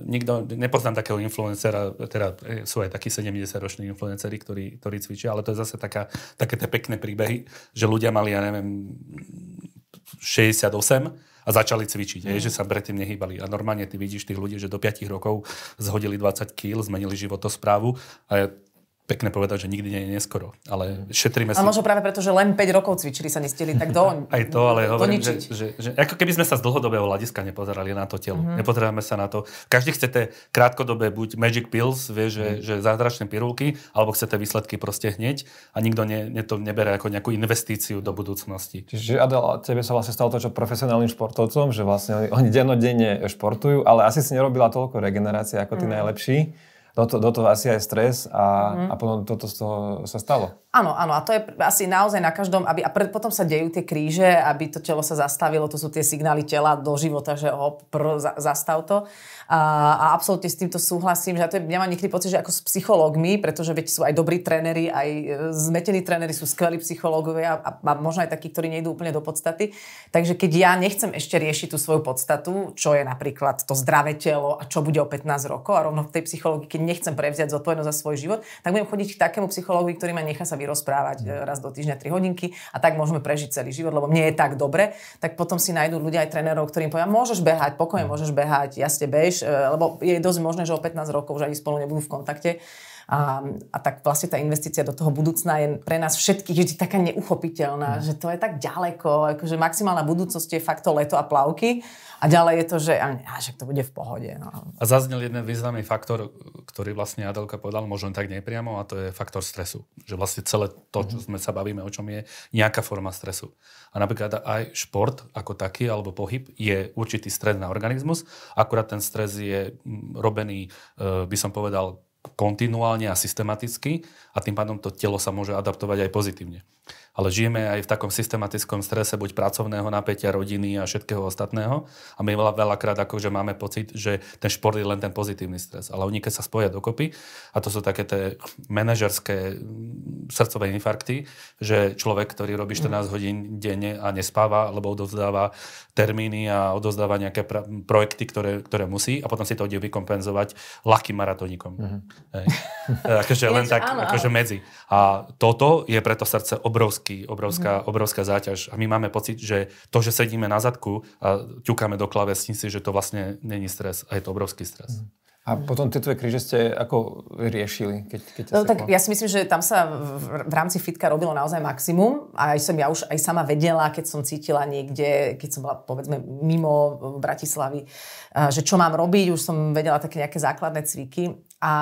nikto, nepoznám takého influencera, teda e, sú aj takí 70-roční influenceri, ktorí, ktorí cvičia, ale to je zase taká, také tie pekné príbehy, že ľudia mali, ja neviem, 68 a začali cvičiť, mm. že sa predtým nehýbali. A normálne ty vidíš tých ľudí, že do 5 rokov zhodili 20 kg, zmenili životosprávu a je pekné povedať, že nikdy nie je neskoro. Ale šetríme si... Ale možno práve preto, že len 5 rokov cvičili, sa nestili tak do, Aj to, ale hovorím, že, že, že, ako keby sme sa z dlhodobého hľadiska nepozerali na to telo. Mm-hmm. Nepozeráme sa na to. Každý chcete krátkodobé buď Magic Pills, vie, že, mm. že zázračné pirulky, alebo chcete výsledky proste hneď a nikto ne, ne to nebere ako nejakú investíciu do budúcnosti. Čiže Adel, tebe sa vlastne stalo to, čo profesionálnym športovcom, že vlastne oni, oni dennodenne športujú, ale asi si nerobila toľko regenerácie ako tí mm. najlepší. Do, to, do toho asi aj stres a, mm. a potom toto z toho sa stalo. Áno, áno, a to je asi naozaj na každom, aby, a pre, potom sa dejú tie kríže, aby to telo sa zastavilo, to sú tie signály tela do života, že hop, pr, za, zastav to. A, a absolútne s týmto súhlasím, že ja, to je, ja mám niekedy pocit, že ako s psychológmi, pretože veď sú aj dobrí tréneri, aj e, zmetení tréneri sú skvelí psychológovia a, a možno aj takí, ktorí nejdú úplne do podstaty. Takže keď ja nechcem ešte riešiť tú svoju podstatu, čo je napríklad to zdravé telo a čo bude o 15 rokov a rovno v tej psychológii, keď nechcem prevziať zodpovednosť za svoj život, tak budem chodiť k takému psychológovi, ktorý ma nechá sa vyrozprávať e, raz do týždňa 3 hodinky a tak môžeme prežiť celý život, lebo mne je tak dobre, tak potom si nájdú ľudia aj trénerov, ktorým povedia, môžeš behať, pokojne môžeš behať, jasne bež, e, lebo je dosť možné, že o 15 rokov už ani spolu nebudú v kontakte. A, a tak vlastne tá investícia do toho budúcna je pre nás všetkých vždy taká neuchopiteľná, že to je tak ďaleko, akože maximálna budúcnosť je fakt to leto a plavky a ďalej je to, že, a, a, že to bude v pohode. No. A zaznel jeden významný faktor, ktorý vlastne Adelka povedal, možno tak nepriamo, a to je faktor stresu. Že vlastne celé to, čo sme sa bavíme, o čom je nejaká forma stresu. A napríklad aj šport ako taký, alebo pohyb, je určitý stres na organizmus, akurát ten stres je mm, robený, e, by som povedal, kontinuálne a systematicky a tým pádom to telo sa môže adaptovať aj pozitívne. Ale žijeme aj v takom systematickom strese buď pracovného napätia, rodiny a všetkého ostatného. A my veľa, veľakrát akože máme pocit, že ten šport je len ten pozitívny stres. Ale oni keď sa spoja dokopy, a to sú také tie manažerské mm, srdcové infarkty, že človek, ktorý robí 14 hodín denne a nespáva, alebo odovzdáva termíny a odovzdáva nejaké pra- projekty, ktoré, ktoré musí a potom si to ide vykompenzovať ľahkým maratónikom. Mm-hmm. Hej. akože len tak, áno, akože medzi. A toto je preto srdce obrovský, obrovská, mm. obrovská záťaž. A my máme pocit, že to, že sedíme na zadku a ťukáme do klávesnice, že to vlastne není stres a je to obrovský stres. Mm. A potom tie tvoje kríže ste ako riešili? Keď, keď No, tak ja si myslím, že tam sa v, v rámci fitka robilo naozaj maximum a aj som ja už aj sama vedela, keď som cítila niekde, keď som bola povedzme mimo Bratislavy, že čo mám robiť, už som vedela také nejaké základné cviky. A,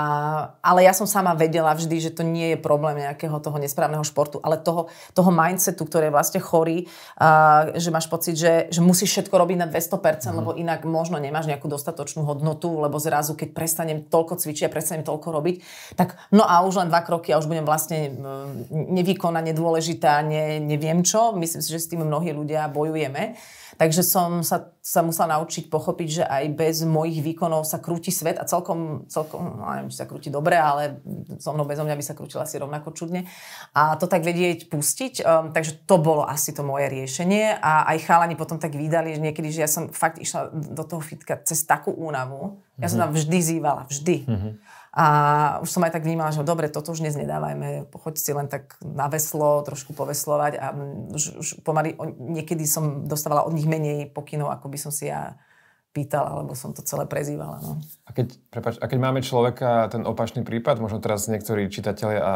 ale ja som sama vedela vždy, že to nie je problém nejakého toho nesprávneho športu, ale toho, toho mindsetu, ktorý je vlastne chorý, a, že máš pocit, že, že musíš všetko robiť na 200%, mm. lebo inak možno nemáš nejakú dostatočnú hodnotu, lebo zrazu, keď prestanem toľko cvičiť a prestanem toľko robiť, tak no a už len dva kroky a už budem vlastne mm, nevykonanie dôležitá, ne, neviem čo. Myslím si, že s tým mnohí ľudia bojujeme. Takže som sa, sa musela naučiť pochopiť, že aj bez mojich výkonov sa krúti svet a celkom, celkom no neviem, či sa krúti dobre, ale so mnou bezo mňa by sa krútila asi rovnako čudne. A to tak vedieť pustiť, um, takže to bolo asi to moje riešenie a aj chalani potom tak vydali, že niekedy, že ja som fakt išla do toho fitka cez takú únavu. Ja som tam vždy zývala, vždy. A už som aj tak vnímala, že dobre, toto už dnes nedávajme, pochoď si len tak na veslo, trošku poveslovať a už, už pomaly, niekedy som dostávala od nich menej pokynov, ako by som si ja pýtala, alebo som to celé prezývala. No. A keď, prepáč, a keď máme človeka, ten opačný prípad, možno teraz niektorí čitatelia a, a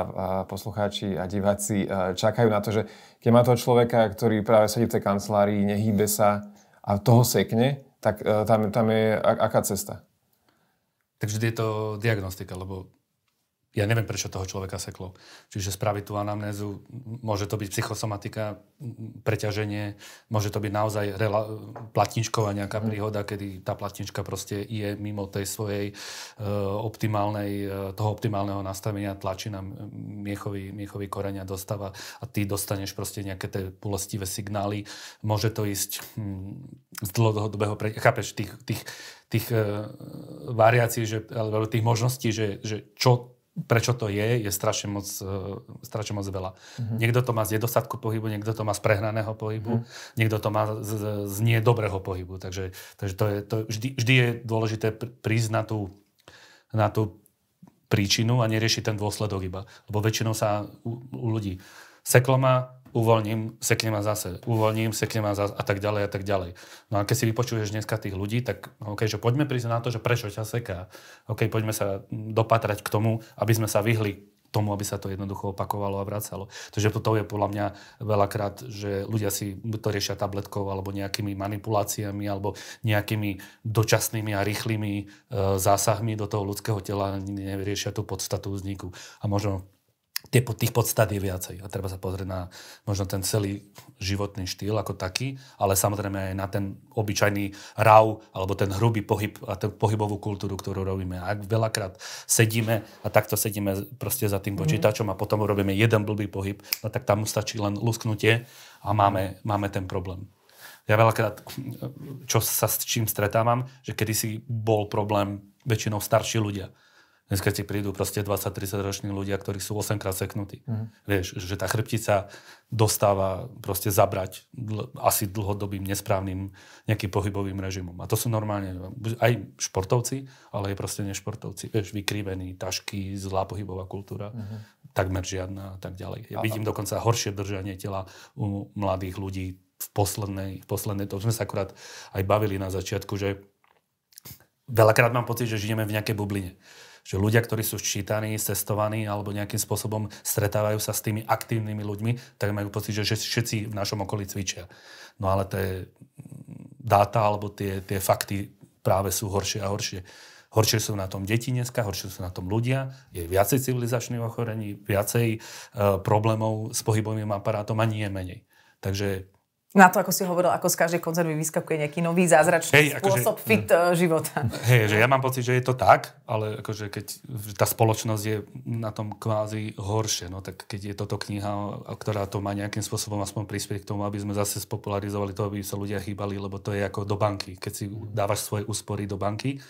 poslucháči a diváci a čakajú na to, že keď má toho človeka, ktorý práve sedí v tej kancelárii, nehýbe sa a toho sekne, tak e, tam, tam je aká cesta? Takže je to diagnostika, lebo ja neviem, prečo toho človeka seklo. Čiže spraviť tú anamnézu, môže to byť psychosomatika, preťaženie, môže to byť naozaj rela- platničková nejaká mm. príhoda, kedy tá platnička proste je mimo tej svojej uh, optimálnej, uh, toho optimálneho nastavenia, tlačí na miechový, miechový koreň a dostáva a ty dostaneš proste nejaké tie bolestivé signály. Môže to ísť hm, z dlhodobého... Pre... Chápeš, tých, tých, tých uh, variácií, že, alebo tých možností, že, že čo prečo to je, je strašne moc, uh, strašne moc veľa. Uh-huh. Niekto to má z nedostatku pohybu, niekto to má z prehnaného pohybu, uh-huh. niekto to má z, z nie dobrého pohybu. Takže, takže to je, to vždy, vždy je dôležité prísť na tú, na tú príčinu a neriešiť ten dôsledok iba. Lebo väčšinou sa u, u ľudí seklo ma, uvoľním, sekne ma zase, uvoľním, sekne ma zase a tak ďalej a tak ďalej. No a keď si vypočuješ dneska tých ľudí, tak OK, že poďme prísť na to, že prečo ťa seká. OK, poďme sa dopatrať k tomu, aby sme sa vyhli tomu, aby sa to jednoducho opakovalo a vracalo. Takže toto je podľa mňa veľakrát, že ľudia si to riešia tabletkou alebo nejakými manipuláciami alebo nejakými dočasnými a rýchlymi e, zásahmi do toho ľudského tela neriešia tú podstatu vzniku. A možno tie, tých podstat je viacej. A treba sa pozrieť na možno ten celý životný štýl ako taký, ale samozrejme aj na ten obyčajný rav alebo ten hrubý pohyb a tú pohybovú kultúru, ktorú robíme. Ak veľakrát sedíme a takto sedíme proste za tým mhm. počítačom a potom robíme jeden blbý pohyb, no tak tam stačí len lusknutie a máme, máme ten problém. Ja veľakrát, čo sa s čím stretávam, že kedysi bol problém väčšinou starší ľudia Dneska ti prídu proste 20-30 roční ľudia, ktorí sú 8 krát seknutí. Mm. Vieš, že tá chrbtica dostáva proste zabrať dl- asi dlhodobým nesprávnym nejakým pohybovým režimom. A to sú normálne aj športovci, ale aj proste nešportovci. Vieš, vykrivení, tašky, zlá pohybová kultúra, mm. takmer žiadna a tak ďalej. Ja vidím dokonca horšie držanie tela u mladých ľudí v poslednej, v poslednej, to sme sa akurát aj bavili na začiatku, že veľakrát mám pocit, že žijeme v nejakej bubline že ľudia, ktorí sú ščítaní, cestovaní alebo nejakým spôsobom stretávajú sa s tými aktívnymi ľuďmi, tak majú pocit, že všetci v našom okolí cvičia. No ale tie dáta alebo tie, tie fakty práve sú horšie a horšie. Horšie sú na tom deti dneska, horšie sú na tom ľudia, je viacej civilizačných ochorení, viacej e, problémov s pohybovým aparátom a nie menej. Takže na to, ako si hovoril, ako z každej konzervy vyskakuje nejaký nový zázračný hey, akože- spôsob akože, fit mm. života. Hej, že ja mám pocit, že je to tak, ale akože keď tá spoločnosť je na tom kvázi horšie, no tak keď je toto kniha, ktorá to má nejakým spôsobom aspoň prispieť k tomu, aby sme zase spopularizovali to, aby sa ľudia chýbali, lebo to je ako do banky. Keď si dávaš svoje úspory do banky,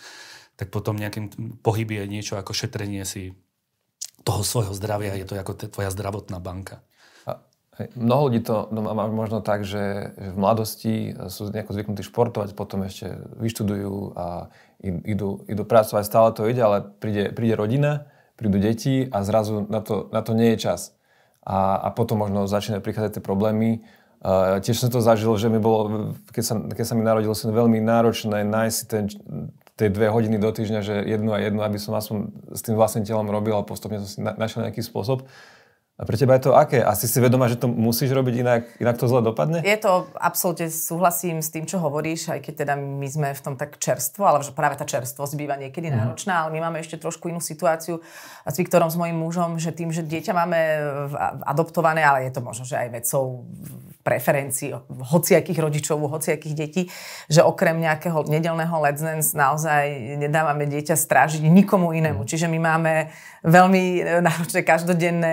tak potom nejakým pohyb je niečo ako šetrenie si toho svojho zdravia, je to ako tvoja zdravotná banka. Mnoho ľudí to má možno tak, že, že v mladosti sú nejako zvyknutí športovať, potom ešte vyštudujú a idú, idú pracovať, stále to ide, ale príde, príde rodina, prídu deti a zrazu na to, na to nie je čas. A, a potom možno začínajú prichádzať tie problémy. Uh, tiež som to zažil, že mi bolo, keď sa, keď sa mi narodil syn, veľmi náročné nájsť ten, tie dve hodiny do týždňa, že jednu a jednu, aby som aspoň s tým vlastným telom robil a postupne som si našiel nejaký spôsob. A pre teba je to aké? Asi si vedomá, že to musíš robiť, inak, inak to zle dopadne? Je to, absolútne súhlasím s tým, čo hovoríš, aj keď teda my sme v tom tak čerstvo, ale že práve tá čerstvosť býva niekedy mm. náročná, ale my máme ešte trošku inú situáciu s Viktorom, s mojím mužom, že tým, že dieťa máme adoptované, ale je to možno, že aj vecou preferencií hociakých rodičov, hociakých detí, že okrem nejakého nedelného let's dance naozaj nedávame dieťa strážiť nikomu inému. Mm. Čiže my máme veľmi náročné každodenné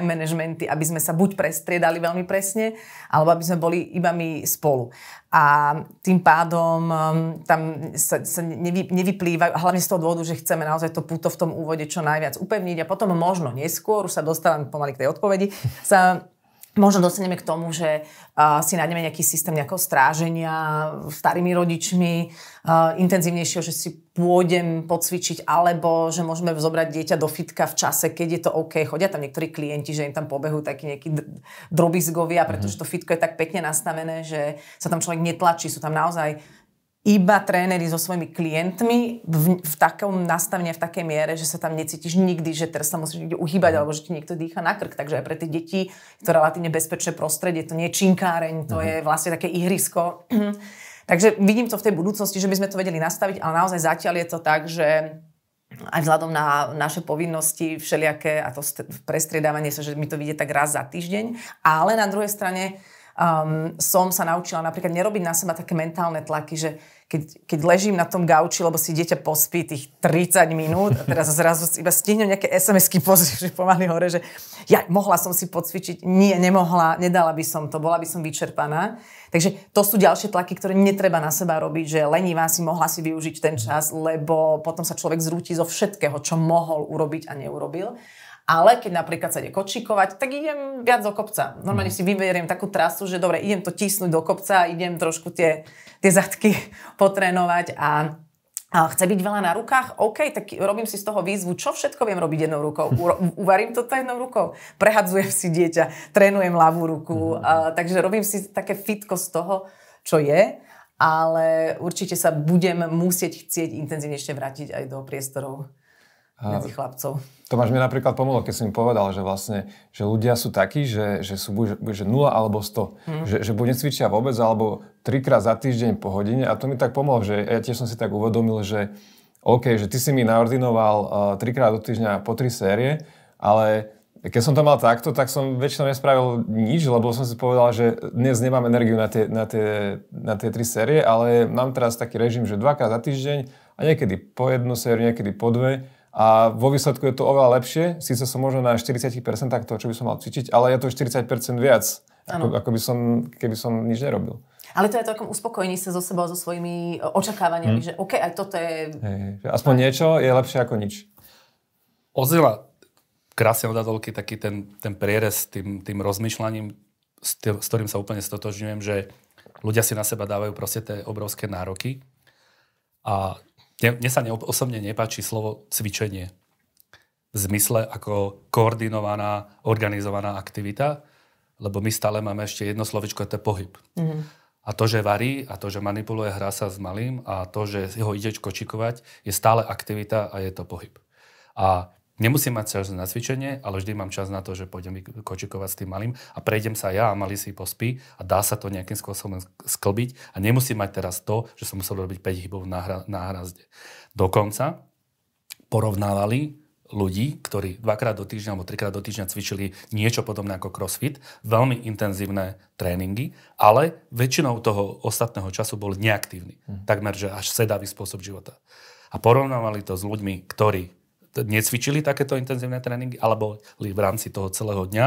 time managementy, aby sme sa buď prestriedali veľmi presne, alebo aby sme boli iba my spolu. A tým pádom um, tam sa, sa nevy, nevyplývajú, hlavne z toho dôvodu, že chceme naozaj to puto v tom úvode čo najviac upevniť a potom možno neskôr, už sa dostávam pomaly k tej odpovedi, sa Možno dostaneme k tomu, že uh, si nájdeme nejaký systém nejakého stráženia starými rodičmi, uh, intenzívnejšieho, že si pôjdem pocvičiť, alebo že môžeme zobrať dieťa do fitka v čase, keď je to OK. Chodia tam niektorí klienti, že im tam pobehujú takí nejakí drobizgovia, pretože mhm. to fitko je tak pekne nastavené, že sa tam človek netlačí. Sú tam naozaj iba tréneri so svojimi klientmi v, v takom nastavení, v takej miere, že sa tam necítiš nikdy, že teraz sa musíš niekde uhýbať, alebo že ti niekto dýcha na krk. Takže aj pre tie deti to je relatívne bezpečné prostredie, to nie je činkáreň, to uh-huh. je vlastne také ihrisko. Takže vidím to v tej budúcnosti, že by sme to vedeli nastaviť, ale naozaj zatiaľ je to tak, že aj vzhľadom na naše povinnosti všelijaké a to prestriedávanie sa, že mi to vidie tak raz za týždeň. Ale na druhej strane um, som sa naučila napríklad nerobiť na seba také mentálne tlaky, že keď, keď ležím na tom gauči, lebo si dieťa pospí tých 30 minút a teraz zrazu iba stihnem nejaké SMS-ky pozrieť, že pomaly hore, že ja mohla som si podcvičiť, nie, nemohla, nedala by som to, bola by som vyčerpaná. Takže to sú ďalšie tlaky, ktoré netreba na seba robiť, že lenivá si mohla si využiť ten čas, lebo potom sa človek zrúti zo všetkého, čo mohol urobiť a neurobil. Ale keď napríklad sa ide kočikovať, tak idem viac do kopca. Normálne si vyberiem takú trasu, že dobre, idem to tisnúť do kopca, idem trošku tie, tie zadky potrénovať a a chce byť veľa na rukách? OK, tak robím si z toho výzvu, čo všetko viem robiť jednou rukou. U, uvarím toto jednou rukou, prehadzujem si dieťa, trénujem ľavú ruku, mm. a, takže robím si také fitko z toho, čo je, ale určite sa budem musieť chcieť intenzívnejšie vrátiť aj do priestorov medzi chlapcov. Tomáš mi napríklad pomohlo, keď som mi povedal, že vlastne, že ľudia sú takí, že, že sú buď že 0 alebo 100. Mm. Že, že buď necvičia vôbec, alebo trikrát za týždeň po hodine. A to mi tak pomohlo, že ja tiež som si tak uvedomil, že OK, že ty si mi naordinoval uh, trikrát do týždňa po tri série, ale keď som to mal takto, tak som väčšinou nespravil nič, lebo som si povedal, že dnes nemám energiu na tie, na tie, na tie tri série, ale mám teraz taký režim, že dvakrát za týždeň a niekedy po jednu sériu, niekedy po dve a vo výsledku je to oveľa lepšie. Síce som možno na 40% toho, čo by som mal cvičiť, ale je to 40% viac, ako, ako by som, keby som nič nerobil. Ale to je to takom uspokojení sa so sebou, so svojimi e, očakávaniami, hmm. že OK, aj toto je... Hey, aspoň niečo je lepšie ako nič. Ozila krásne od Adolky taký ten, ten prierez tým, tým rozmýšľaním, s, tým, s ktorým sa úplne stotožňujem, že ľudia si na seba dávajú proste tie obrovské nároky a mne sa osobne nepáči slovo cvičenie v zmysle ako koordinovaná, organizovaná aktivita, lebo my stále máme ešte jedno slovičko, to je pohyb. Mm-hmm. A to, že varí, a to, že manipuluje, hrá sa s malým, a to, že ho ide kočikovať, je stále aktivita a je to pohyb. A Nemusím mať čas na cvičenie, ale vždy mám čas na to, že pôjdem kočikovať s tým malým a prejdem sa ja a malý si pospí a dá sa to nejakým spôsobom sklbiť a nemusím mať teraz to, že som musel robiť 5 hybov na, hra, na hrazde. Dokonca porovnávali ľudí, ktorí dvakrát do týždňa alebo trikrát do týždňa cvičili niečo podobné ako crossfit, veľmi intenzívne tréningy, ale väčšinou toho ostatného času boli neaktívni. Hmm. Takmer, že až sedavý spôsob života. A porovnávali to s ľuďmi, ktorí necvičili takéto intenzívne tréningy, alebo v rámci toho celého dňa,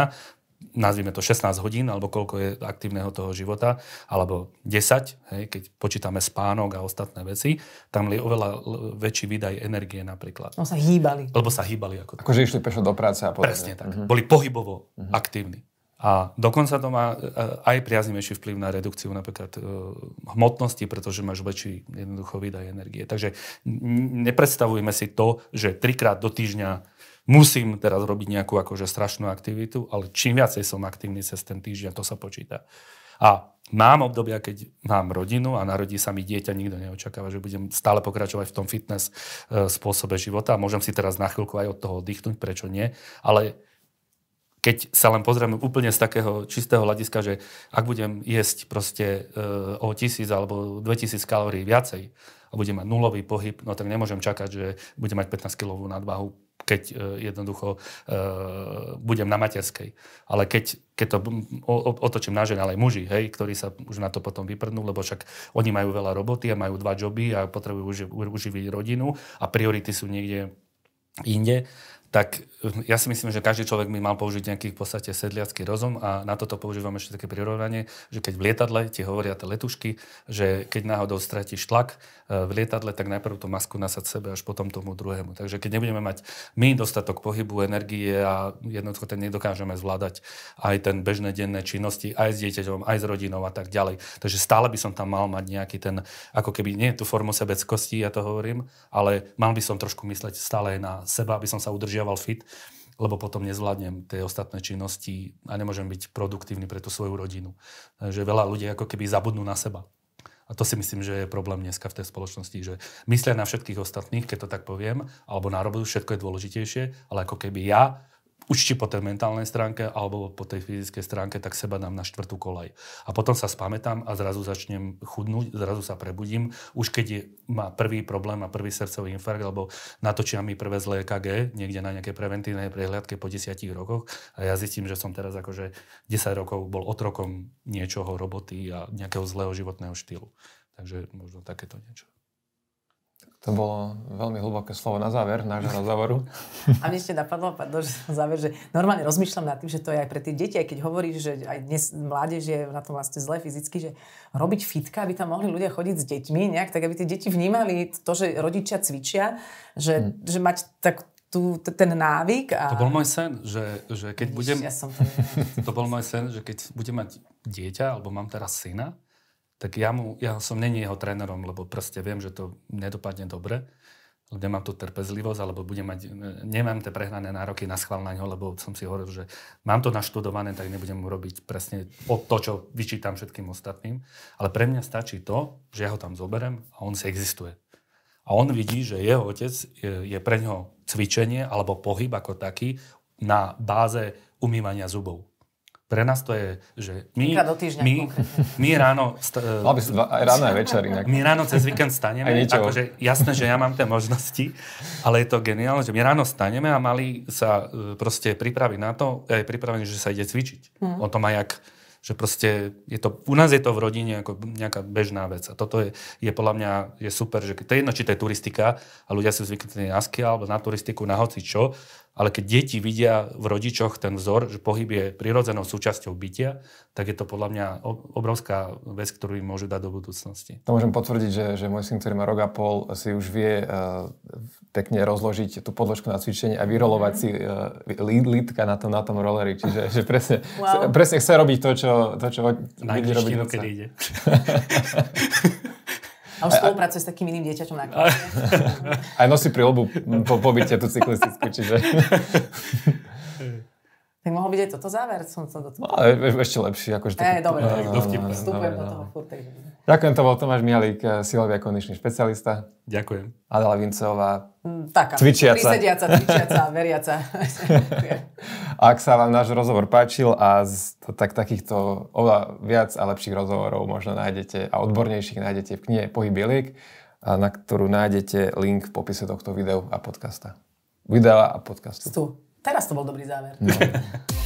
nazvime to 16 hodín, alebo koľko je aktívneho toho života, alebo 10, hej, keď počítame spánok a ostatné veci, tam je oveľa väčší výdaj energie napríklad. No sa hýbali. Lebo sa hýbali. Ako akože išli pešo do práce a podobne. Presne tak. Uh-huh. Boli pohybovo uh-huh. aktívni. A dokonca to má e, aj priaznivejší vplyv na redukciu napríklad e, hmotnosti, pretože máš väčší jednoducho výdaj energie. Takže nepredstavujme si to, že trikrát do týždňa musím teraz robiť nejakú akože strašnú aktivitu, ale čím viacej som aktívny cez ten týždeň, to sa počíta. A mám obdobia, keď mám rodinu a narodí sa mi dieťa, nikto neočakáva, že budem stále pokračovať v tom fitness e, spôsobe života. Môžem si teraz na chvíľku aj od toho oddychnúť, prečo nie. Ale keď sa len pozrieme úplne z takého čistého hľadiska, že ak budem jesť proste e, o tisíc alebo 2000 kalórií viacej a budem mať nulový pohyb, no tak nemôžem čakať, že budem mať 15 kilovú nadvahu, keď e, jednoducho e, budem na materskej. Ale keď, keď to otočím na žen, ale aj muži, hej, ktorí sa už na to potom vyprdnú, lebo však oni majú veľa roboty a majú dva joby a potrebujú uživiť rodinu a priority sú niekde inde, tak hm, ja si myslím, že každý človek by mal použiť nejaký v podstate sedliacký rozum a na toto používam ešte také prirovnanie, že keď v lietadle ti hovoria tie letušky, že keď náhodou stratíš tlak e, v lietadle, tak najprv tú masku nasať sebe, až potom tomu druhému. Takže keď nebudeme mať my dostatok pohybu, energie a jednoducho ten nedokážeme zvládať aj ten bežné denné činnosti, aj s dieťaťom, aj s rodinou a tak ďalej. Takže stále by som tam mal mať nejaký ten, ako keby nie tú formu sebeckosti, ja to hovorím, ale mal by som trošku mysleť stále na seba, aby som sa udržiaval udržiaval fit, lebo potom nezvládnem tie ostatné činnosti a nemôžem byť produktívny pre tú svoju rodinu. Takže veľa ľudí ako keby zabudnú na seba. A to si myslím, že je problém dneska v tej spoločnosti, že myslia na všetkých ostatných, keď to tak poviem, alebo na robotu, všetko je dôležitejšie, ale ako keby ja už po tej mentálnej stránke alebo po tej fyzickej stránke, tak seba dám na štvrtú kolaj. A potom sa spamätám a zrazu začnem chudnúť, zrazu sa prebudím. Už keď je, má prvý problém a prvý srdcový infarkt, alebo natočia mi prvé zlé EKG niekde na nejaké preventívnej prehliadke po desiatich rokoch a ja zistím, že som teraz akože 10 rokov bol otrokom niečoho, roboty a nejakého zlého životného štýlu. Takže možno takéto niečo. To bolo veľmi hlboké slovo na záver nášho rozhovoru. A mne ešte napadlo, pardon, že záver, že normálne rozmýšľam nad tým, že to je aj pre tie deti, aj keď hovoríš, že aj dnes mládež je na tom vlastne zle fyzicky, že robiť fitka, aby tam mohli ľudia chodiť s deťmi, nejak tak, aby tie deti vnímali to, že rodičia cvičia, že, hmm. že mať tak tu, ten návyk. A... To bol môj sen, že, že keď budem... Ja som to, to bol môj sen, že keď budem mať dieťa, alebo mám teraz syna, tak ja, mu, ja som není jeho trénerom, lebo proste viem, že to nedopadne dobre, nemám tú trpezlivosť, alebo budem mať, nemám tie prehnané nároky na schvál na ňo, lebo som si hovoril, že mám to naštudované, tak nebudem mu robiť presne to, čo vyčítam všetkým ostatným. Ale pre mňa stačí to, že ja ho tam zoberem a on si existuje. A on vidí, že jeho otec je, je pre ňo cvičenie alebo pohyb ako taký na báze umývania zubov. Pre nás to je, že my, my, my ráno... St- Mal by si dva, aj ráno aj večer inak. My ráno cez víkend staneme, akože jasné, že ja mám tie možnosti, ale je to geniálne, že my ráno staneme a mali sa e, proste pripraviť na to, je pripravený, že sa ide cvičiť. Hmm. O tom aj jak že proste je to, u nás je to v rodine ako nejaká bežná vec. A toto je, je podľa mňa je super, že to je jedno, či to je turistika a ľudia sú zvyknutí na ski alebo na turistiku, na hoci čo, ale keď deti vidia v rodičoch ten vzor, že pohyb je prirodzenou súčasťou bytia, tak je to podľa mňa obrovská vec, ktorú im môžu dať do budúcnosti. To môžem potvrdiť, že, že môj syn, ktorý má rok a pol, si už vie uh, pekne rozložiť tú podložku na cvičenie a vyrolovať si uh, lítka na tom, na tom rolleri. Čiže že presne, wow. presne chce robiť to, čo, to, čo vidí robiť kedy ide. A už spolupracuje s takým iným dieťaťom na klase. Aj nosí prilbu po pobyte tú cyklistickú, čiže... Tak mohol byť aj toto záver? Som sa do toho... No, ešte lepší. Akože taký... E, dobre, no, no, vstupujem do toho furt. Ďakujem, to bol Tomáš Mialík, silový a kondičný špecialista. Ďakujem. Adela Vincová, mm, Taká, cvičiaca. Prisediaca, cvičiaca, veriaca. Ak sa vám náš rozhovor páčil a z tak, takýchto oveľa viac a lepších rozhovorov možno nájdete a odbornejších nájdete v knihe Pohyb Bieliek, na ktorú nájdete link v popise tohto videu a podcasta. Videa a podcastu. Stu. Teraz to bol dobrý záver. No.